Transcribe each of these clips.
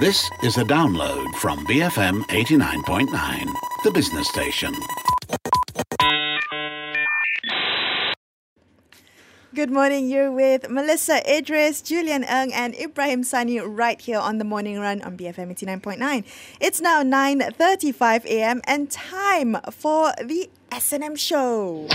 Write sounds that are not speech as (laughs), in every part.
This is a download from BFM 89.9, the business station. Good morning. You're with Melissa Idris, Julian Eng, and Ibrahim Sani right here on the morning run on BFM 89.9. It's now 9:35 a.m. and time for the S&M show.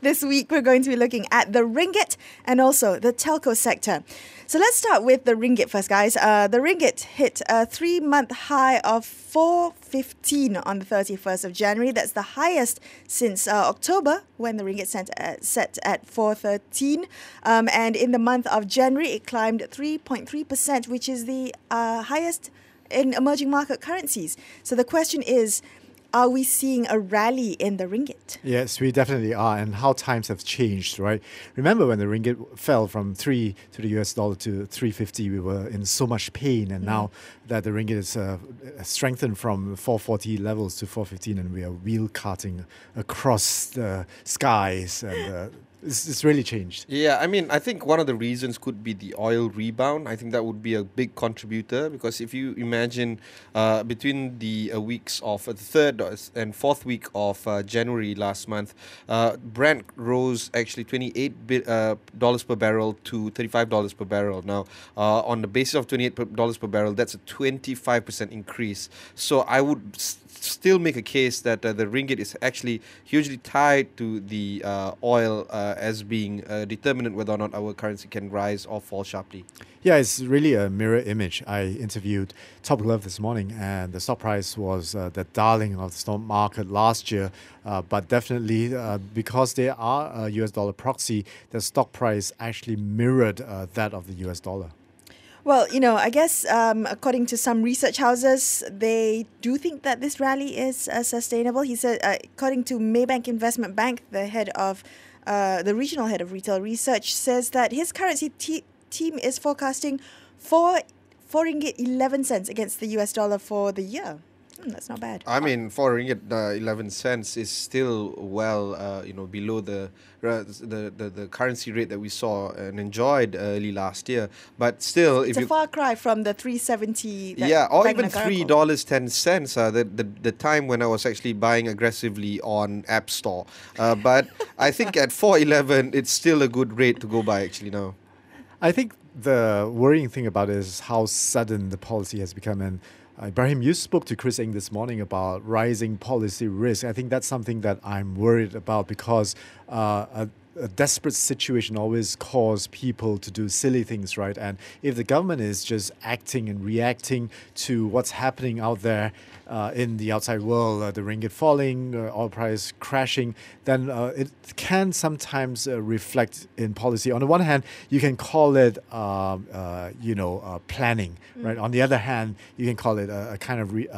this week we're going to be looking at the ringgit and also the telco sector. So let's start with the ringgit first, guys. Uh, the ringgit hit a three-month high of 415 on the 31st of January. That's the highest since uh, October when the ringgit set at, set at 413. Um, and in the month of January, it climbed 3.3%, which is the uh, highest in emerging market currencies. So the question is, are we seeing a rally in the ringgit? Yes, we definitely are, and how times have changed, right? Remember when the ringgit fell from three to the US dollar to three fifty, we were in so much pain, and mm. now that the ringgit is uh, strengthened from four forty levels to four fifteen, and we are wheel carting across the skies and. Uh, it's, it's really changed. Yeah, I mean, I think one of the reasons could be the oil rebound. I think that would be a big contributor because if you imagine uh, between the uh, weeks of uh, the third and fourth week of uh, January last month, uh, Brent rose actually $28 uh, dollars per barrel to $35 per barrel. Now, on the basis of $28 per barrel, that's a 25% increase. So I would still make a case that uh, the ringgit is actually hugely tied to the uh, oil uh, as being a determinant whether or not our currency can rise or fall sharply. Yeah, it's really a mirror image. I interviewed Top Glove this morning, and the stock price was uh, the darling of the stock market last year. Uh, but definitely, uh, because they are a US dollar proxy, the stock price actually mirrored that of the US dollar. Well, you know, I guess um, according to some research houses, they do think that this rally is uh, sustainable. He said, uh, according to Maybank Investment Bank, the head of uh, the regional head of retail research says that his currency te- team is forecasting four four ringgit eleven cents against the US dollar for the year. Hmm, that's not bad. I mean, four ringgit uh, eleven cents is still well, uh, you know, below the, uh, the, the the currency rate that we saw and enjoyed early last year. But still, it's if a far cry from the three seventy. Yeah, or even three dollars ten cents. Uh, the, the the time when I was actually buying aggressively on App Store. Uh, but I think at four eleven, it's still a good rate to go by actually now. I think the worrying thing about it is how sudden the policy has become and Ibrahim, you spoke to Chris Eng this morning about rising policy risk. I think that's something that I'm worried about because uh, a, a desperate situation always cause people to do silly things, right? And if the government is just acting and reacting to what's happening out there, uh, in the outside world, uh, the ringgit falling, uh, oil price crashing, then uh, it can sometimes uh, reflect in policy. On the one hand, you can call it, um, uh, you know, planning, mm. right? On the other hand, you can call it a, a kind of, re,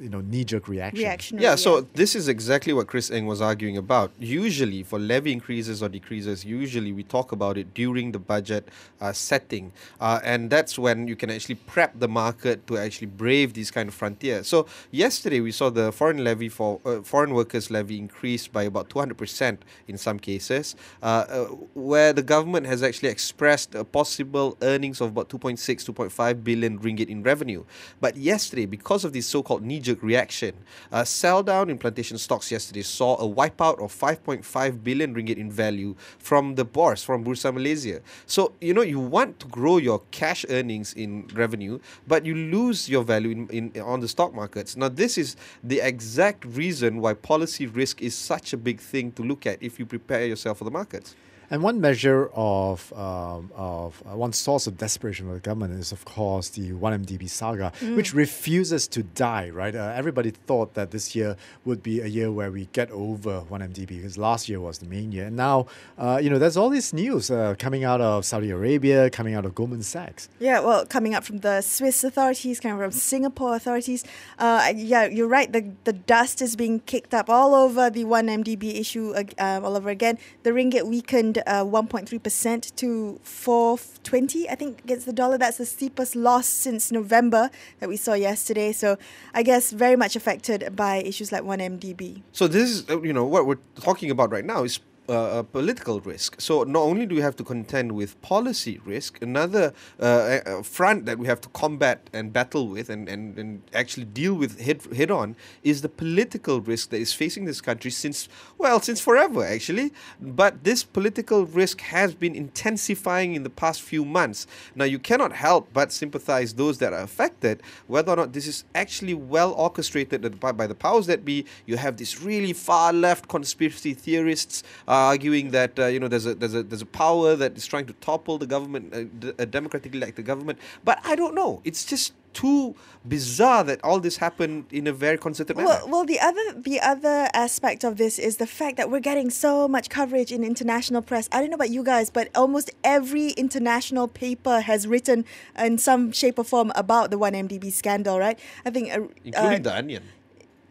you know, knee-jerk reaction. Reaction. Yeah. So this is exactly what Chris Eng was arguing about. Usually, for levy increases or decreases, usually we talk about it during the budget setting, and that's when you can actually prep the market to actually brave these kind of frontiers. So yesterday we saw the foreign levy for uh, foreign workers levy increased by about 200% in some cases, uh, uh, where the government has actually expressed a possible earnings of about 2.6, 2.5 billion ringgit in revenue. But yesterday, because of this so-called knee-jerk reaction, uh, sell down in plantation stocks yesterday saw a wipeout of 5.5 billion ringgit in value from the bourse, from Bursa Malaysia. So, you know, you want to grow your cash earnings in revenue, but you lose your value in, in on the stock markets. Now, this is the exact reason why policy risk is such a big thing to look at if you prepare yourself for the markets. And one measure of, um, of uh, one source of desperation for the government is, of course, the 1MDB saga, mm. which refuses to die, right? Uh, everybody thought that this year would be a year where we get over 1MDB because last year was the main year. And now, uh, you know, there's all this news uh, coming out of Saudi Arabia, coming out of Goldman Sachs. Yeah, well, coming up from the Swiss authorities, coming from Singapore authorities. Uh, yeah, you're right. The, the dust is being kicked up all over the 1MDB issue uh, all over again. The ringgit weakened uh, 1.3% to 420, I think, against the dollar. That's the steepest loss since November that we saw yesterday. So I guess very much affected by issues like 1MDB. So this is, uh, you know, what we're talking about right now is uh, a political risk. So not only do we have to contend with policy risk, another uh, uh, front that we have to combat and battle with and, and, and actually deal with head, head on is the political risk that is facing this country since, well, since forever actually. But this political risk has been intensifying in the past few months. Now, you cannot help but sympathize those that are affected, whether or not this is actually well orchestrated by the powers that be. You have these really far left conspiracy theorists arguing that uh, you know there's a there's a there's a power that is trying to topple the government, uh, d- a democratically elected government. But I don't know. It's just too bizarre that all this happened in a very concerted manner. Well, well, the other the other aspect of this is the fact that we're getting so much coverage in international press. I don't know about you guys, but almost every international paper has written in some shape or form about the 1MDB scandal, right? I think, uh, including uh, the Onion.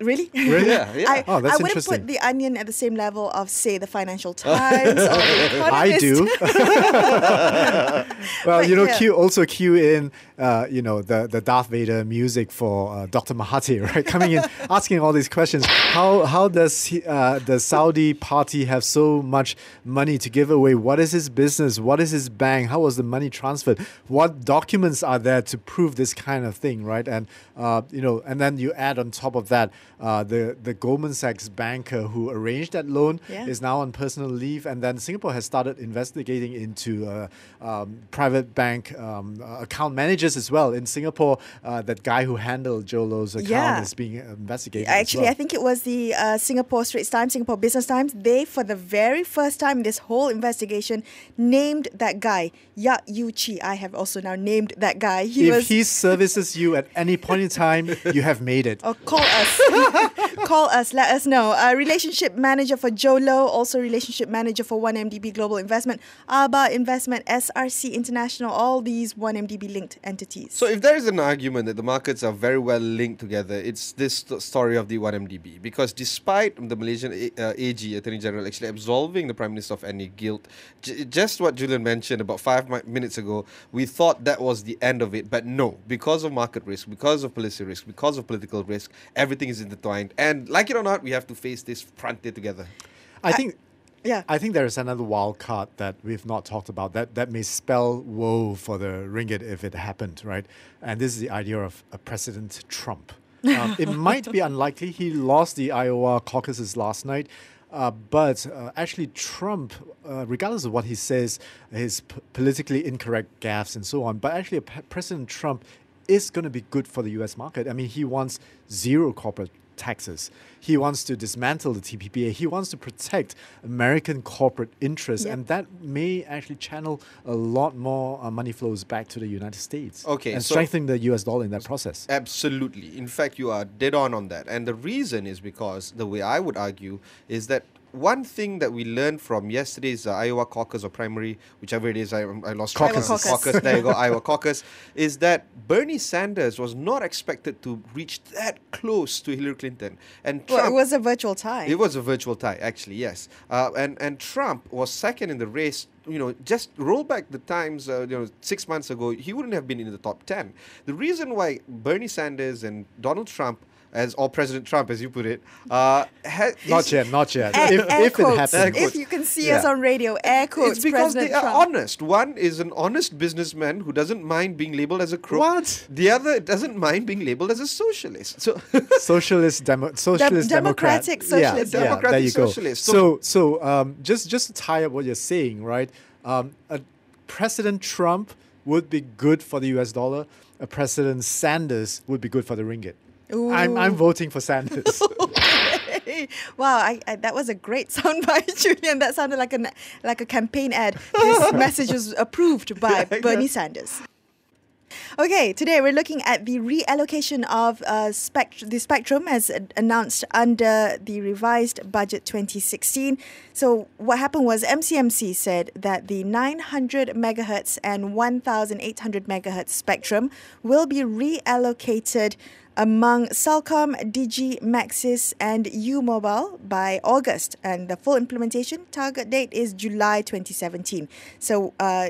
Really? (laughs) Really? Yeah, yeah. I, Oh, that's interesting. I wouldn't interesting. put the Onion at the same level of, say, the Financial (laughs) Times or the I do. (laughs) well, But you know, yeah. cue also cue in, uh, you know, the, the Darth Vader music for uh, Dr. Mahathir, right? Coming in, asking all these questions. How how does he, uh, the Saudi party have so much money to give away? What is his business? What is his bank? How was the money transferred? What documents are there to prove this kind of thing, right? And uh, you know, and then you add on top of that, uh, the the Goldman Sachs banker who arranged that loan Yeah. is now on personal leave, and then Singapore has started investigating into uh, um, private bank um, uh, account managers as well. In Singapore, uh, that guy who handled Jho Low's account Yeah. is being investigated. Actually, well. I think it was the uh, Singapore Straits Times, Singapore Business Times. They, for the very first time in this whole investigation, named that guy, Yak Yew Chee. I have also now named that guy. He if was. he services you at any point in time, (laughs) you have made it. or call us. (laughs) (laughs) call us. Let us know. Uh, relationship manager for Jho Low, also relationship manager for 1MDB Global Investment, Aabar Investment, SRC International, all these 1MDB linked entities. So, if there is an argument that the markets are very well linked together, it's this st- story of the 1MDB. Because despite the Malaysian A- uh, AG, Attorney General, actually absolving the Prime Minister of any guilt, j- just what Julian mentioned about five mi- minutes ago, we thought that was the end of it. But no, because of market risk, because of policy risk, because of political risk, everything is intertwined. And like it or not, we have to face this frontier together. I think. yeah. I think there is another wild card that we've not talked about that, that may spell woe for the ringgit if it happened, right? And this is the idea of a President Trump. Um, (laughs) it might be unlikely. He lost the Iowa caucuses last night. Uh, but uh, actually, Trump, uh, regardless of what he says, his p- politically incorrect gaffes and so on, but actually, a President Trump is going to be good for the US market. I mean, he wants zero corporate taxes. He wants to dismantle the TPPA. He wants to protect American corporate interests, Yep. and that may actually channel a lot more uh, money flows back to the United States. Okay, and so- strengthen the US dollar in that process. Absolutely. In fact, you are dead on on that. And the reason is because the way I would argue is that one thing that we learned from yesterday's uh, Iowa caucus or primary, whichever it is, I, I lost track. Iowa caucus. caucus. There you go, (laughs) Iowa caucus. Is that Bernie Sanders was not expected to reach that close to Hillary Clinton, and well, it was a virtual tie. It was a virtual tie, actually, yes. Uh, and and Trump was second in the race. You know, just roll back the times. Uh, you know, six months ago, he wouldn't have been in the top ten. The reason why Bernie Sanders and Donald Trump, as or President Trump, as you put it, uh, ha- Not yet, not yet. Air- if air if it happens. If you can see us on radio, air quotes. It's because President they are Trump. honest. One is an honest businessman who doesn't mind being labeled as a crook. What? The other doesn't mind being labeled as a socialist. So (laughs) socialist demo- socialist democrat. democratic Yeah, socialist. yeah, there Democratic you go. socialist. So so um, just just to tie up what you're saying, right? Um, a President Trump would be good for the U.S. dollar. A President Sanders would be good for the ringgit. I'm I'm voting for Sanders. (laughs) wow, I, I, that was a great (laughs) soundbite, Julian. That sounded like a like a campaign ad. This (laughs) message was approved by Bernie Sanders. Okay, today we're looking at the reallocation of uh, spect- the spectrum as announced under the revised budget 2016. So what happened was MCMC said that the 900 megahertz and 1,800 megahertz spectrum will be reallocated among Celcom, Digi, Maxis, and U-Mobile by August, and the full implementation target date is July 2017. So uh,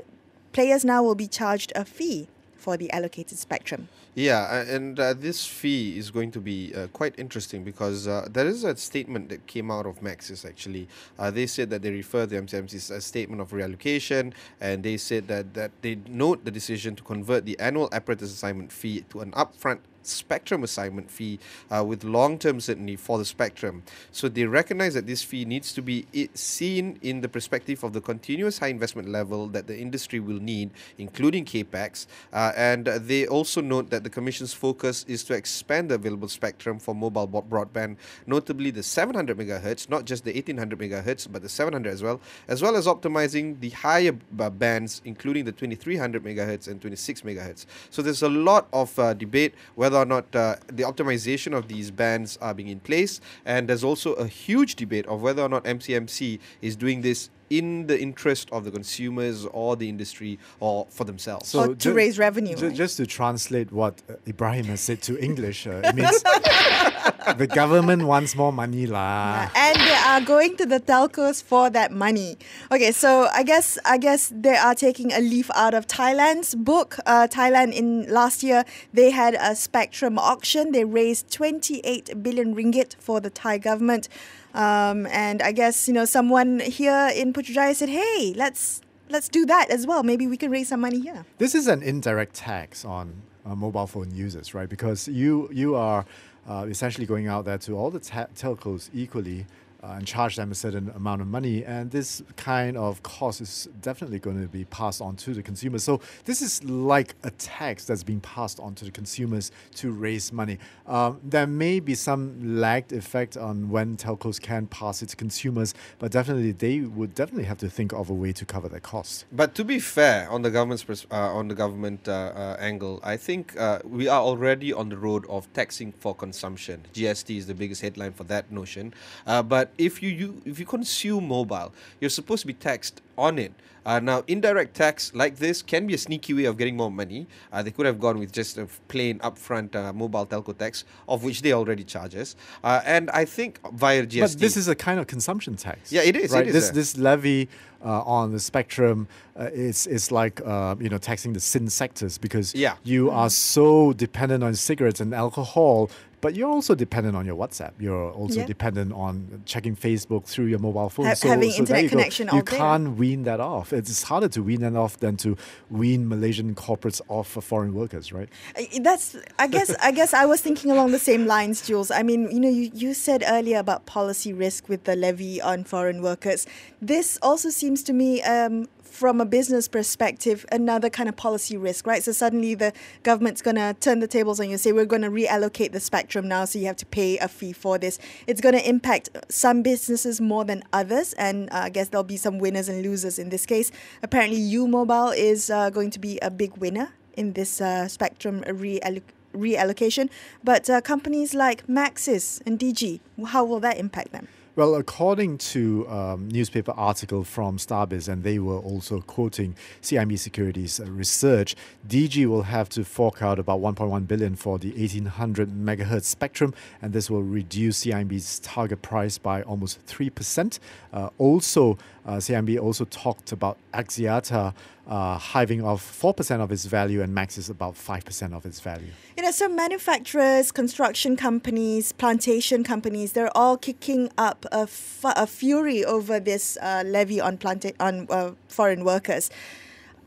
players now will be charged a fee for the allocated spectrum. Yeah, and uh, this fee is going to be uh, quite interesting because uh, there is a statement that came out of Maxis actually. Uh, they said that they refer the MCMC's a statement of reallocation and they said that, that they note the decision to convert the annual apparatus assignment fee to an upfront spectrum assignment fee uh, with long term certainty for the spectrum. So they recognize that this fee needs to be seen in the perspective of the continuous high investment level that the industry will need, including capex. Uh, and uh, they also note that the Commission's focus is to expand the available spectrum for mobile broadband, notably the 700 megahertz, not just the 1800 megahertz, but the 700 as well, as well as optimizing the higher b- bands, including the 2300 megahertz and 26 megahertz. So there's a lot of uh, debate whether or not uh, the optimization of these bands are being in place, and there's also a huge debate of whether or not MCMC is doing this in the interest of the consumers or the industry or for themselves. Or to ju- raise revenue, ju- right? Just to translate what uh, Ibrahim has said to English, uh, it (laughs) means the government wants more money lah. and they are going to the telcos for that money. Okay, so I guess I guess they are taking a leaf out of Thailand's book. Uh, Thailand in last year they had a spectrum auction. They raised 28 billion ringgit for the Thai government, um, and I guess you know someone here in Putrajaya said, "Hey, let's." Let's do that as well. Maybe we can raise some money here. This is an indirect tax on uh, mobile phone users, right? Because you you are uh, essentially going out there to all the telcos equally uh, and charge them a certain amount of money, and this kind of cost is definitely going to be passed on to the consumers. So this is like a tax that's being passed on to the consumers to raise money. Um, there may be some lagged effect on when telcos can pass it to consumers, but definitely they would definitely have to think of a way to cover their costs. But to be fair, on the government's pers- uh, on the government uh, uh, angle, I think uh, we are already on the road of taxing for consumption. GST is the biggest headline for that notion. Uh, if you, you if you consume mobile, you're supposed to be taxed on it. Uh, now, indirect tax like this can be a sneaky way of getting more money. Uh, they could have gone with just a plain upfront uh, mobile telco tax, of which they already charge us. Uh, and I think via GST. But this is a kind of consumption tax. Yeah, it is, Right. is this a- this levy uh, on the spectrum uh, is is like uh, you know taxing the sin sectors because Yeah. you are so dependent on cigarettes and alcohol. But you're also dependent on your WhatsApp. You're also Yeah. dependent on checking Facebook through your mobile phone. Ha- so, having so internet there you go. connection You can't wean that off. It's harder to wean that off than to wean Malaysian corporates off for foreign workers, right? That's I guess I guess I was thinking along the same lines, Jules. I mean, you know, you, you said earlier about policy risk with the levy on foreign workers. This also seems to me um, from a business perspective, another kind of policy risk, right? So suddenly the government's going to turn the tables on you and say, we're going to reallocate the spectrum now, so you have to pay a fee for this. It's going to impact some businesses more than others, and uh, I guess there'll be some winners and losers in this case. Apparently, U Mobile is uh, going to be a big winner in this uh, spectrum realloc- reallocation. But uh, companies like Maxis and Digi, how will that impact them? Well, according to um, newspaper article from Starbiz, and they were also quoting CIMB Securities uh, research, Digi will have to fork out about 1.1 billion for the 1800 megahertz spectrum, and this will reduce CIMB's target price by almost three percent. Uh, also, uh, CIMB also talked about Axiata uh, hiving off 4% of its value and Maxis about 5% of its value. You know, so manufacturers, construction companies, plantation companies, they're all kicking up a, fu- a fury over this uh, levy on, planta- on uh, foreign workers.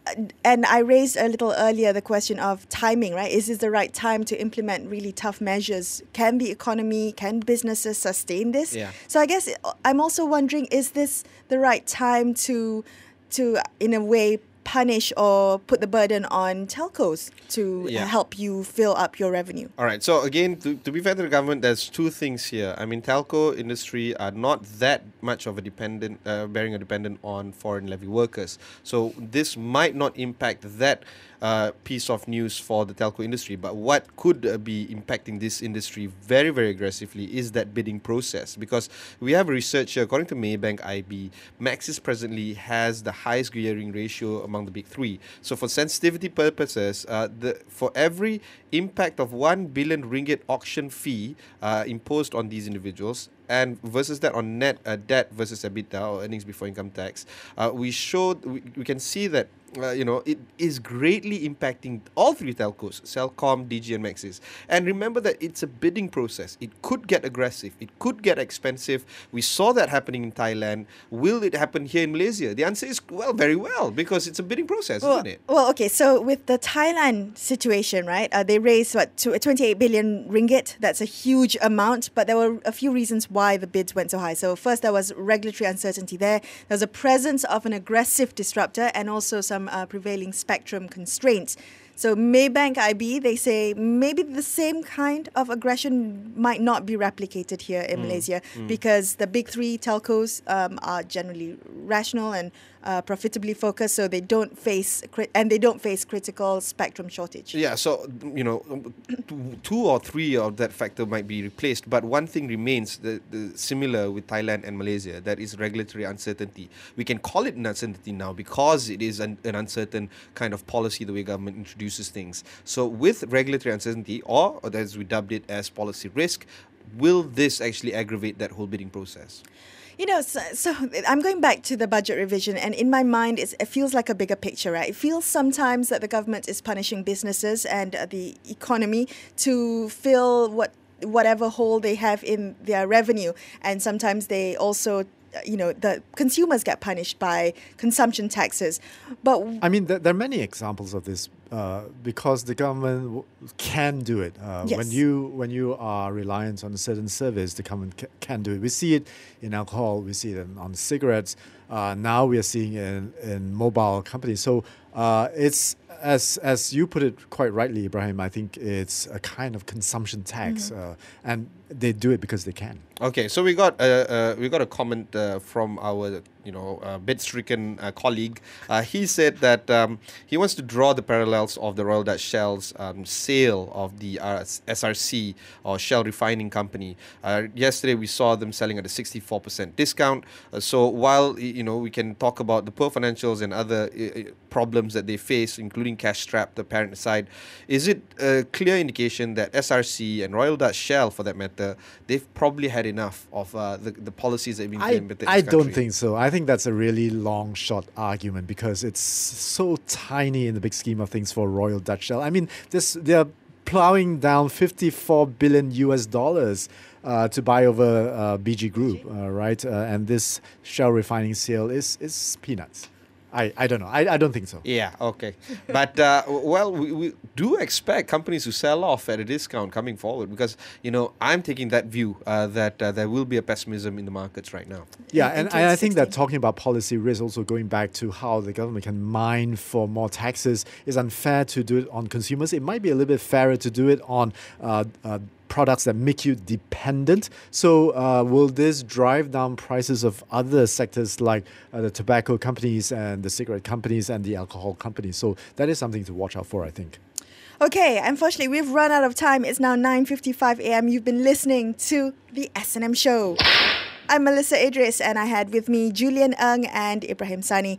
Uh, And I raised a little earlier the question of timing, right? Is this the right time to implement really tough measures? Can the economy, can businesses sustain this? Yeah. So I guess uh, I'm also wondering, is this the right time to, to in a way, punish or put the burden on telcos to Yeah. help you fill up your revenue? All right. So again, to, to be fair to the government, there's two things here. I mean, telco industry are not that much of a dependent, uh, bearing a dependent on foreign levy workers. So this might not impact that uh, piece of news for the telco industry. But what could uh, be impacting this industry very, very aggressively is that bidding process. Because we have research here, according to Maybank IB, Maxis presently has the highest gearing ratio among the big three. So for sensitivity purposes, uh, the for every impact of 1 billion ringgit auction fee uh, imposed on these individuals, and versus that on net uh, debt versus EBITDA or earnings before income tax, uh, we showed we, we can see that uh, you know, it is greatly impacting all three telcos, Celcom, Digi, and Maxis. And remember that it's a bidding process. It could get aggressive. It could get expensive. We saw that happening in Thailand. Will it happen here in Malaysia? The answer is well, very well, because it's a bidding process, Well, isn't it? well, okay. So with the Thailand situation, right? Uh, they raised what tw- 28 billion ringgit. That's a huge amount, but there were a few reasons why the bids went so high. So first, there was regulatory uncertainty there. There was a presence of an aggressive disruptor, and also some uh, prevailing spectrum constraints. So Maybank IB, they say maybe the same kind of aggression might not be replicated here in Malaysia because the big three telcos um, are generally rational and uh, profitably focused, so they don't face cri- and they don't face critical spectrum shortage. Yeah, so you know, two- two or three of that factor might be replaced, but one thing remains the, the similar with Thailand and Malaysia. That is regulatory uncertainty. We can call it an uncertainty now because it is an, an uncertain kind of policy the way government introduces things. So with regulatory uncertainty, or, or as we dubbed it as policy risk, will this actually aggravate that whole bidding process? You know, so, so I'm going back to the budget revision, and in my mind, it feels like a bigger picture, right? It feels sometimes that the government is punishing businesses and uh, the economy to fill what whatever hole they have in their revenue, and sometimes they also. uh, You know, the consumers get punished by consumption taxes, but I mean, there, there are many examples of this uh, because the government w- can do it. Uh, When you when you are reliant on a certain service, the government ca- can do it. We see it in alcohol. We see it in, on cigarettes. Uh, now we are seeing it in, in mobile companies. So uh, it's as as you put it quite rightly, Ibrahim. I think it's a kind of consumption tax, uh, and they do it because they can. Okay, so we got a uh, we got a comment uh, from our you know uh, bid-stricken uh, colleague. Uh, he said that um, he wants to draw the parallels of the Royal Dutch Shell's um, sale of the RS SRC or Shell Refining Company. Uh, yesterday we saw them selling at a 64% discount. Uh, so while you know we can talk about the poor financials and other uh, uh, problems that they face, including cash trap, the parent side, is it a clear indication that SRC and Royal Dutch Shell, for that matter, they've probably had enough of uh, the, the policies that have been I, implemented in I this don't think so. I think that's a really long shot argument because it's so tiny in the big scheme of things for Royal Dutch Shell. I mean, this they're plowing down 54 billion US dollars uh, to buy over uh, BG Group, uh, right? Uh, and this Shell refining sale is is peanuts. I, I don't know. I, I don't think so. Yeah, okay. But, uh, well, we, we do expect companies to sell off at a discount coming forward because, you know, I'm taking that view uh, that uh, there will be a pessimism in the markets right now. Yeah, in and I I think that talking about policy risk, also going back to how the government can mine for more taxes, is unfair to do it on consumers. It might be a little bit fairer to do it on uh, uh, products that make you dependent. So, uh, will this drive down prices of other sectors like uh, the tobacco companies and the cigarette companies and the alcohol companies? So, that is something to watch out for, I think. Okay, unfortunately, we've run out of time. It's now 9:55 a.m. You've been listening to the S&M show. I'm Melissa Idris and I had with me Julian Ung and Ibrahim Sani.